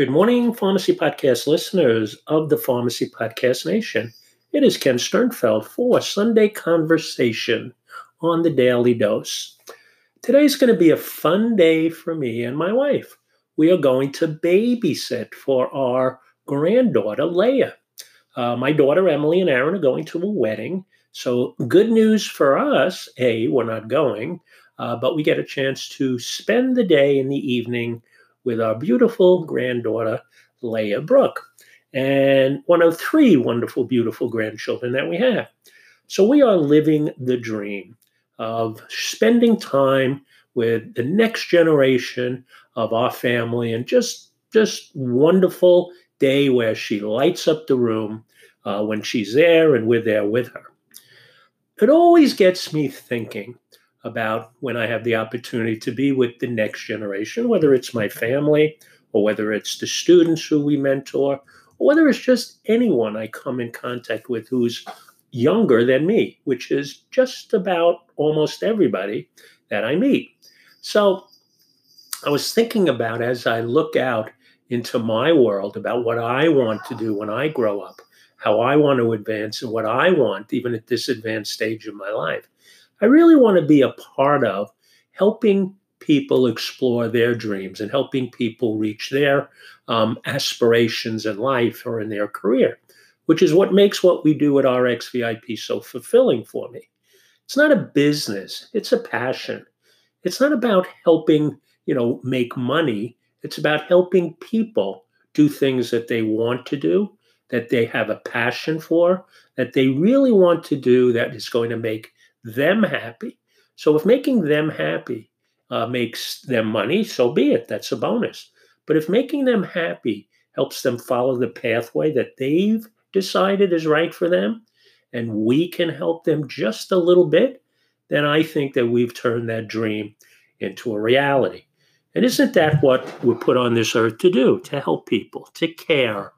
Good morning, Pharmacy Podcast listeners of the Pharmacy Podcast Nation. It is Ken Sternfeld for Sunday Conversation on the Daily Dose. Today's going to be a fun day for me and my wife. We are going to babysit for our granddaughter, Leia. Uh, my daughter, Emily, and Aaron are going to a wedding. So, good news for us A, we're not going, uh, but we get a chance to spend the day in the evening with our beautiful granddaughter, Leia Brooke, and one of three wonderful, beautiful grandchildren that we have. So we are living the dream of spending time with the next generation of our family and just just wonderful day where she lights up the room uh, when she's there and we're there with her. It always gets me thinking about when I have the opportunity to be with the next generation, whether it's my family or whether it's the students who we mentor, or whether it's just anyone I come in contact with who's younger than me, which is just about almost everybody that I meet. So I was thinking about as I look out into my world about what I want to do when I grow up, how I want to advance, and what I want, even at this advanced stage of my life. I really want to be a part of helping people explore their dreams and helping people reach their um, aspirations in life or in their career, which is what makes what we do at RxVIP so fulfilling for me. It's not a business, it's a passion. It's not about helping, you know, make money. It's about helping people do things that they want to do, that they have a passion for, that they really want to do that is going to make them happy. So if making them happy uh, makes them money, so be it. That's a bonus. But if making them happy helps them follow the pathway that they've decided is right for them, and we can help them just a little bit, then I think that we've turned that dream into a reality. And isn't that what we're put on this earth to do? To help people, to care,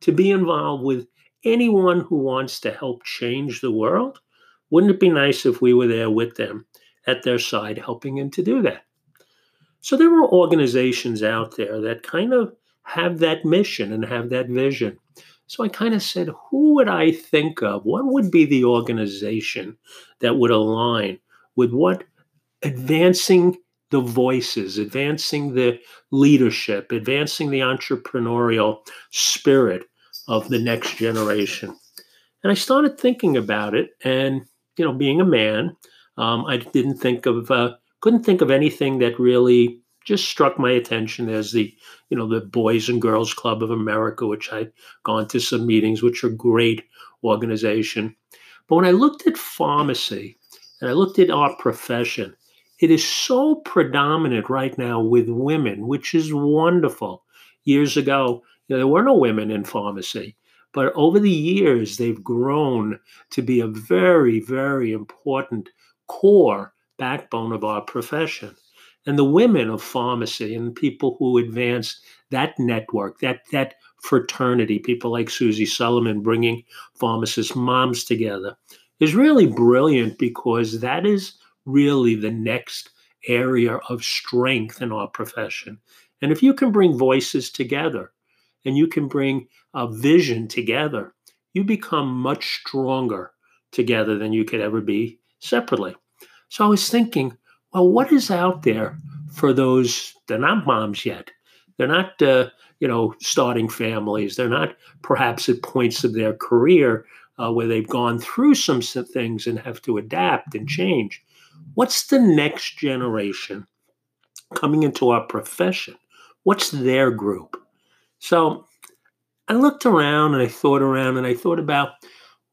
to be involved with anyone who wants to help change the world wouldn't it be nice if we were there with them at their side, helping them to do that? So there are organizations out there that kind of have that mission and have that vision. So I kind of said, who would I think of? What would be the organization that would align with what advancing the voices, advancing the leadership, advancing the entrepreneurial spirit of the next generation? And I started thinking about it, and you know, being a man, um, I didn't think of, uh, couldn't think of anything that really just struck my attention as the, you know, the Boys and Girls Club of America, which I'd gone to some meetings, which are great organization. But when I looked at pharmacy and I looked at our profession, it is so predominant right now with women, which is wonderful. Years ago, you know, there were no women in pharmacy. But over the years, they've grown to be a very, very important core backbone of our profession. And the women of pharmacy and people who advance that network, that, that fraternity, people like Susie Soliman bringing pharmacist moms together, is really brilliant because that is really the next area of strength in our profession. And if you can bring voices together, and you can bring a vision together, you become much stronger together than you could ever be separately. So I was thinking, well, what is out there for those? They're not moms yet. They're not, uh, you know, starting families. They're not perhaps at points of their career uh, where they've gone through some things and have to adapt and change. What's the next generation coming into our profession? What's their group? So I looked around and I thought around and I thought about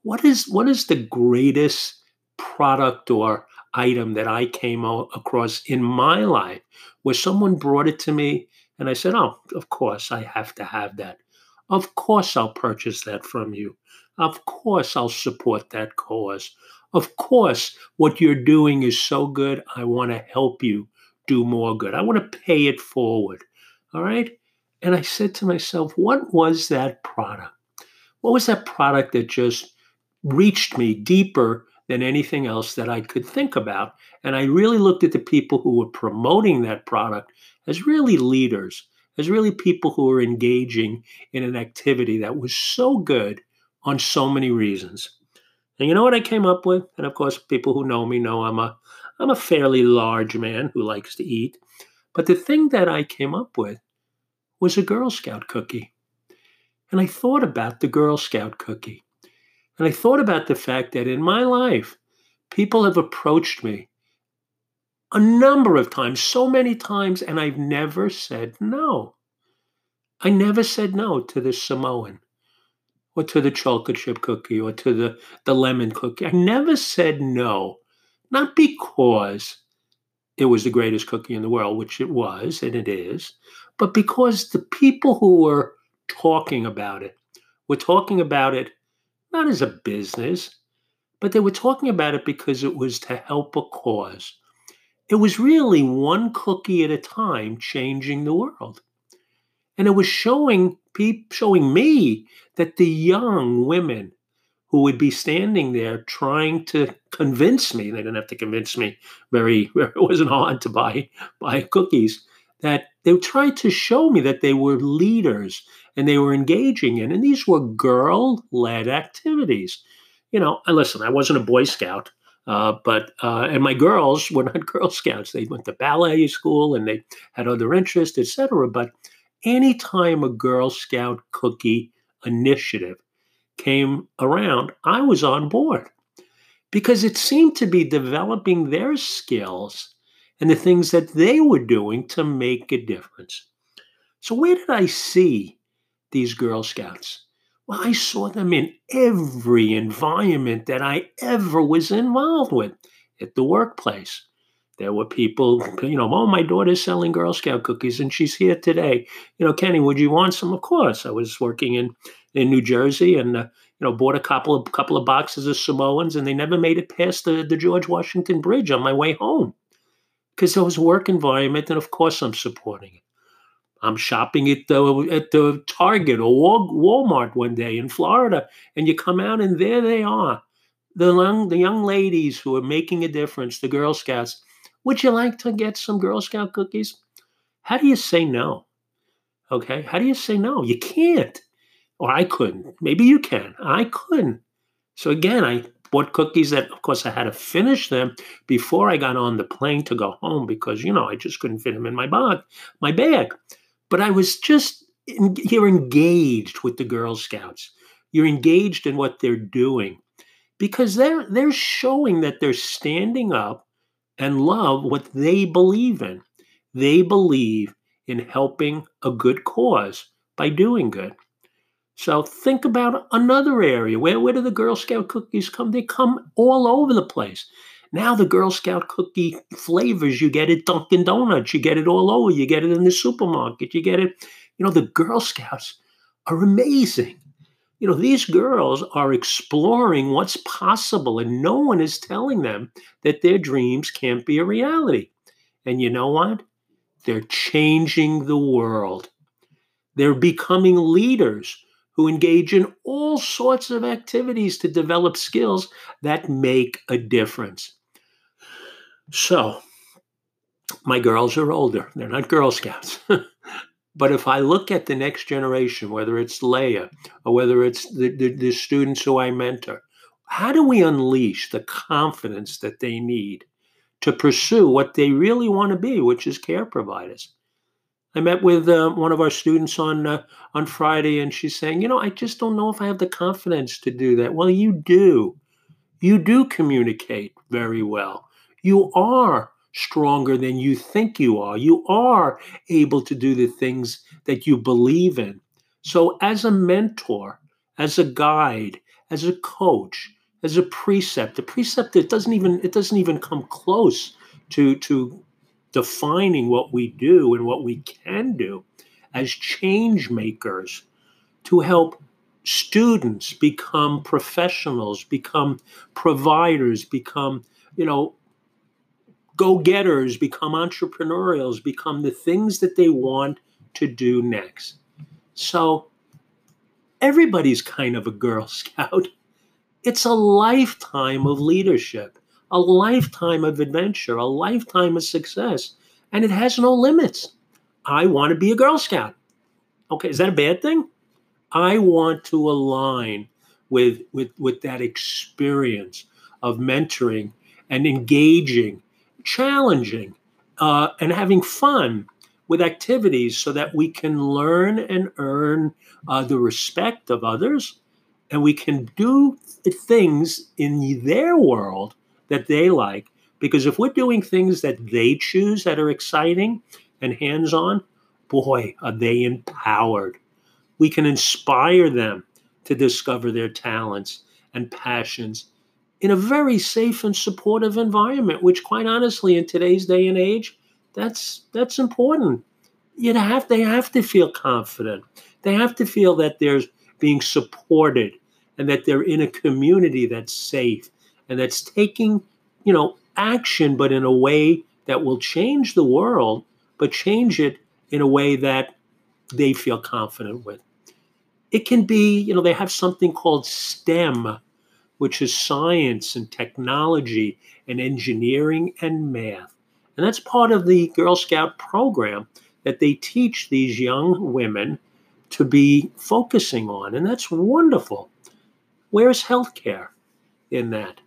what is what is the greatest product or item that I came across in my life where someone brought it to me and I said, "Oh, of course I have to have that. Of course I'll purchase that from you. Of course I'll support that cause. Of course what you're doing is so good. I want to help you do more good. I want to pay it forward." All right? And I said to myself, what was that product? What was that product that just reached me deeper than anything else that I could think about? And I really looked at the people who were promoting that product as really leaders, as really people who were engaging in an activity that was so good on so many reasons. And you know what I came up with? And of course, people who know me know I'm a I'm a fairly large man who likes to eat. But the thing that I came up with was a Girl Scout cookie. And I thought about the Girl Scout cookie. And I thought about the fact that in my life, people have approached me a number of times, so many times, and I've never said no. I never said no to the Samoan or to the chocolate chip cookie or to the, the lemon cookie. I never said no, not because it was the greatest cookie in the world, which it was and it is, but because the people who were talking about it were talking about it not as a business, but they were talking about it because it was to help a cause. It was really one cookie at a time changing the world. And it was showing showing me that the young women who would be standing there trying to convince me, they didn't have to convince me very, it wasn't hard to buy, buy cookies, that they tried to show me that they were leaders and they were engaging in. And these were girl led activities. You know, and listen, I wasn't a Boy Scout. Uh, but uh, and my girls were not Girl Scouts. They went to ballet school and they had other interests, etc. But anytime a Girl Scout cookie initiative came around, I was on board because it seemed to be developing their skills and the things that they were doing to make a difference. So, where did I see these Girl Scouts? Well, I saw them in every environment that I ever was involved with at the workplace. There were people, you know, oh, my daughter's selling Girl Scout cookies and she's here today. You know, Kenny, would you want some? Of course. I was working in, in New Jersey and, uh, you know, bought a couple of couple of boxes of Samoans and they never made it past the, the George Washington Bridge on my way home because it was a work environment and of course I'm supporting it. I'm shopping at the at the Target or Walmart one day in Florida, and you come out and there they are, the young the young ladies who are making a difference, the Girl Scouts. Would you like to get some Girl Scout cookies? How do you say no? Okay, how do you say no? You can't, or I couldn't. Maybe you can. I couldn't. So again, I bought cookies that, of course, I had to finish them before I got on the plane to go home because you know I just couldn't fit them in my bag. My bag. But I was just, you're engaged with the Girl Scouts. You're engaged in what they're doing because they're, they're showing that they're standing up and love what they believe in. They believe in helping a good cause by doing good. So think about another area. Where, where do the Girl Scout cookies come? They come all over the place. Now the Girl Scout cookie flavors, you get it Dunkin' Donuts, you get it all over, you get it in the supermarket, you get it. You know, the Girl Scouts are amazing. You know, these girls are exploring what's possible, and no one is telling them that their dreams can't be a reality. And you know what? They're changing the world. They're becoming leaders who engage in all sorts of activities to develop skills that make a difference. So, my girls are older. They're not Girl Scouts. but if I look at the next generation, whether it's Leah or whether it's the, the, the, students who I mentor, how do we unleash the confidence that they need to pursue what they really want to be, which is care providers? I met with uh, one of our students on uh, on Friday, and she's saying, "You know, I just don't know if I have the confidence to do that." Well, you do. You do communicate very well you are stronger than you think you are. You are able to do the things that you believe in. So, as a mentor, as a guide, as a coach, as a precept, a precept it doesn't even it doesn't even come close to to defining what we do and what we can do as change makers to help students become professionals, become providers, become you know go getters, become entrepreneurials, become the things that they want to do next. So everybody's kind of a Girl Scout. It's a lifetime of leadership, a lifetime of adventure, a lifetime of success, and it has no limits. I want to be a Girl Scout. Okay, is that a bad thing? I want to align with with with that experience of mentoring and engaging, challenging, uh, and having fun with activities so that we can learn and earn uh, the respect of others and we can do things in their world that they like. Because if we're doing things that they choose that are exciting and hands on, boy, are they empowered. We can inspire them to discover their talents and passions in a very safe and supportive environment, which quite honestly, in today's day and age, that's that's important. You have they have to feel confident. They have to feel that they're being supported and that they're in a community that's safe and that's taking, you know, action, but in a way that will change the world, but change it in a way that they feel confident with. It can be, you know, they have something called STEM, which is science and technology and engineering and math. And that's part of the Girl Scout program that they teach these young women to be focusing on. And that's wonderful. Where's healthcare in that?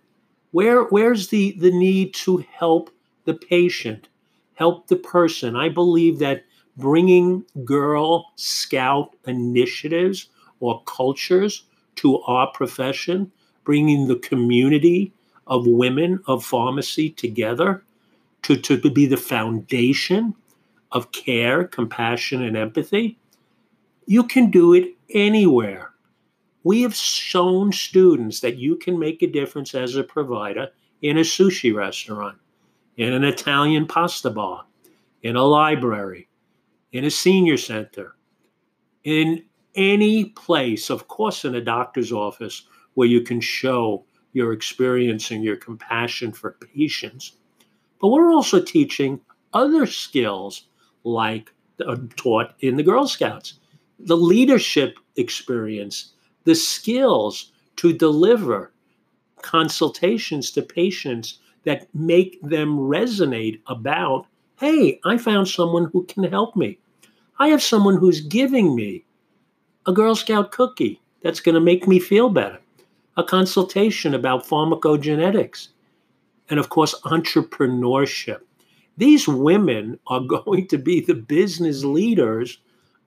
Where, where's the, the need to help the patient, help the person? I believe that bringing Girl Scout initiatives or cultures to our profession, bringing the community of women of pharmacy together to, to be the foundation of care, compassion, and empathy. You can do it anywhere. We have shown students that you can make a difference as a provider in a sushi restaurant, in an Italian pasta bar, in a library, in a senior center, in any place, of course, in a doctor's office where you can show your experience and your compassion for patients. But we're also teaching other skills like uh, taught in the Girl Scouts the leadership experience, the skills to deliver consultations to patients that make them resonate about hey, I found someone who can help me. I have someone who's giving me a Girl Scout cookie that's going to make me feel better, a consultation about pharmacogenetics, and of course, entrepreneurship. These women are going to be the business leaders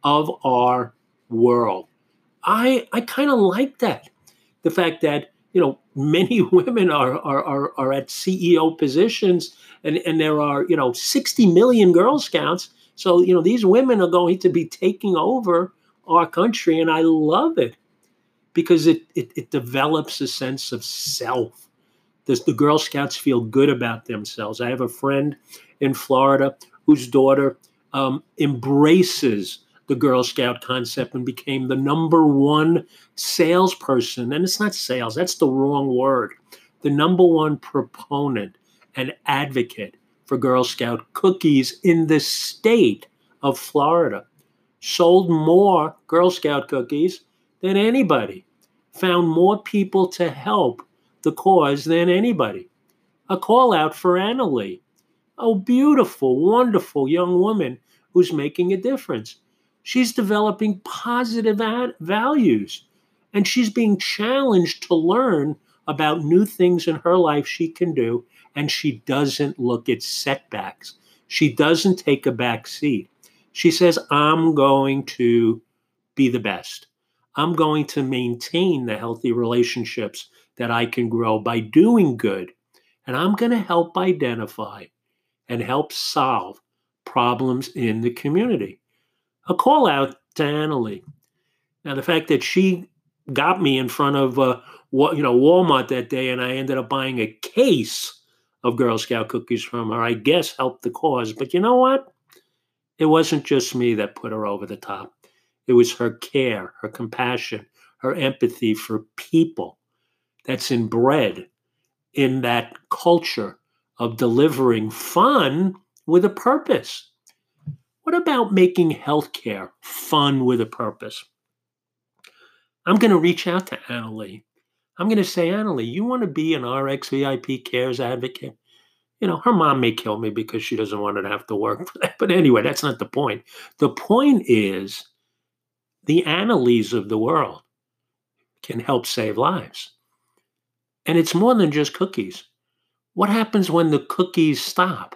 of our world. I, I kind of like that. The fact that, you know, many women are, are, are, are at CEO positions and, and there are, you know, 60 million Girl Scouts. So, you know, these women are going to be taking over our country. And I love it because it, it, it develops a sense of self. Does the Girl Scouts feel good about themselves? I have a friend in Florida whose daughter um, embraces the Girl Scout concept and became the number one salesperson. And it's not sales, that's the wrong word. The number one proponent and advocate for Girl Scout cookies in the state of Florida. Sold more Girl Scout cookies than anybody. Found more people to help the cause than anybody. A call out for Annalie. a beautiful, wonderful young woman who's making a difference. She's developing positive ad- values and she's being challenged to learn about new things in her life she can do. And she doesn't look at setbacks. She doesn't take a back seat. She says, I'm going to be the best. I'm going to maintain the healthy relationships that I can grow by doing good. And I'm going to help identify and help solve problems in the community a call out to Annalie. Now, the fact that she got me in front of uh, you know Walmart that day, and I ended up buying a case of Girl Scout cookies from her, I guess helped the cause. But you know what? It wasn't just me that put her over the top. It was her care, her compassion, her empathy for people that's inbred in that culture of delivering fun with a purpose. What about making healthcare fun with a purpose? I'm going to reach out to Annalie. I'm going to say, Annalie, you want to be an RxVIP Cares advocate? You know, her mom may kill me because she doesn't want her to have to work for that. But anyway, that's not the point. The point is the Annalees of the world can help save lives. And it's more than just cookies. What happens when the cookies stop?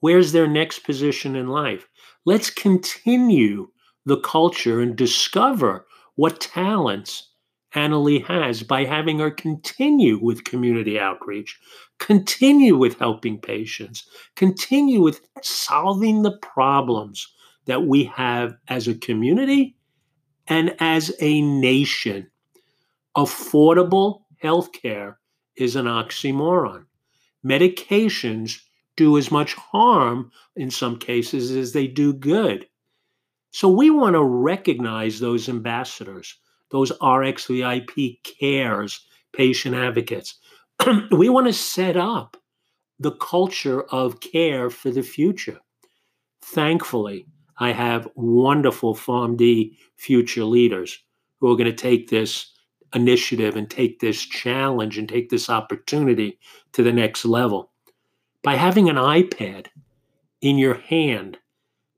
Where's their next position in life? Let's continue the culture and discover what talents Annalee has by having her continue with community outreach, continue with helping patients, continue with solving the problems that we have as a community and as a nation. Affordable healthcare is an oxymoron. Medications do as much harm in some cases as they do good. So we want to recognize those ambassadors, those RxVIP cares, patient advocates. we want to set up the culture of care for the future. Thankfully, I have wonderful PharmD future leaders who are going to take this initiative and take this challenge and take this opportunity to the next level. By having an iPad in your hand,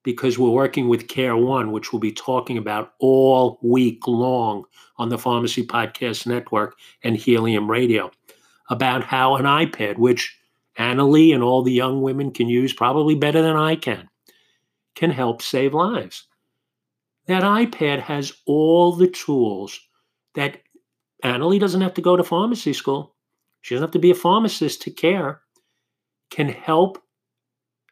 because we're working with Care One, which we'll be talking about all week long on the Pharmacy Podcast Network and Helium Radio, about how an iPad, which Annalee and all the young women can use probably better than I can, can help save lives. That iPad has all the tools that Annalee doesn't have to go to pharmacy school. She doesn't have to be a pharmacist to care. Can help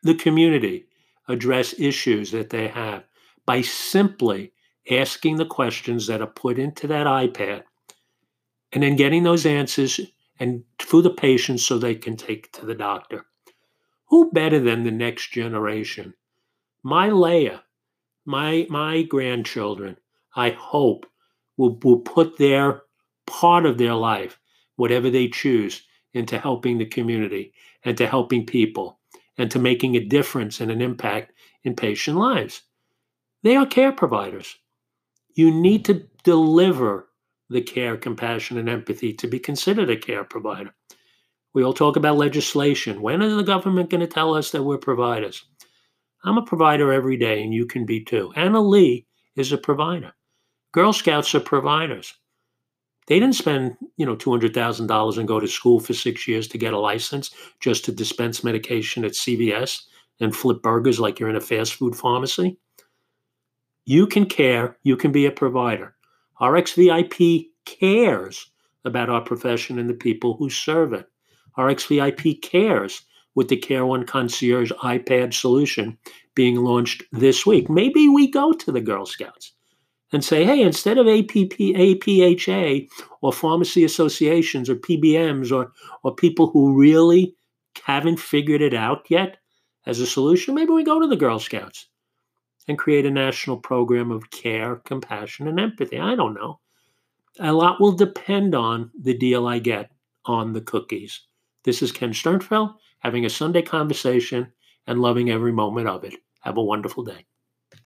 the community address issues that they have by simply asking the questions that are put into that iPad and then getting those answers and through the patients so they can take to the doctor. Who better than the next generation? My Leah, my my grandchildren, I hope will, will put their part of their life, whatever they choose, into helping the community and to helping people and to making a difference and an impact in patient lives. They are care providers. You need to deliver the care, compassion, and empathy to be considered a care provider. We all talk about legislation. When is the government going to tell us that we're providers? I'm a provider every day, and you can be too. Anna Lee is a provider. Girl Scouts are providers. They didn't spend, you know, $200,000 and go to school for six years to get a license just to dispense medication at CVS and flip burgers like you're in a fast food pharmacy. You can care, you can be a provider. RxVIP cares about our profession and the people who serve it. RxVIP cares with the Care One Concierge iPad solution being launched this week. Maybe we go to the Girl Scouts and say, hey, instead of APP, APHA or pharmacy associations or PBMs or, or people who really haven't figured it out yet as a solution, maybe we go to the Girl Scouts and create a national program of care, compassion, and empathy. I don't know. A lot will depend on the deal I get on the cookies. This is Ken Sternfeld having a Sunday conversation and loving every moment of it. Have a wonderful day.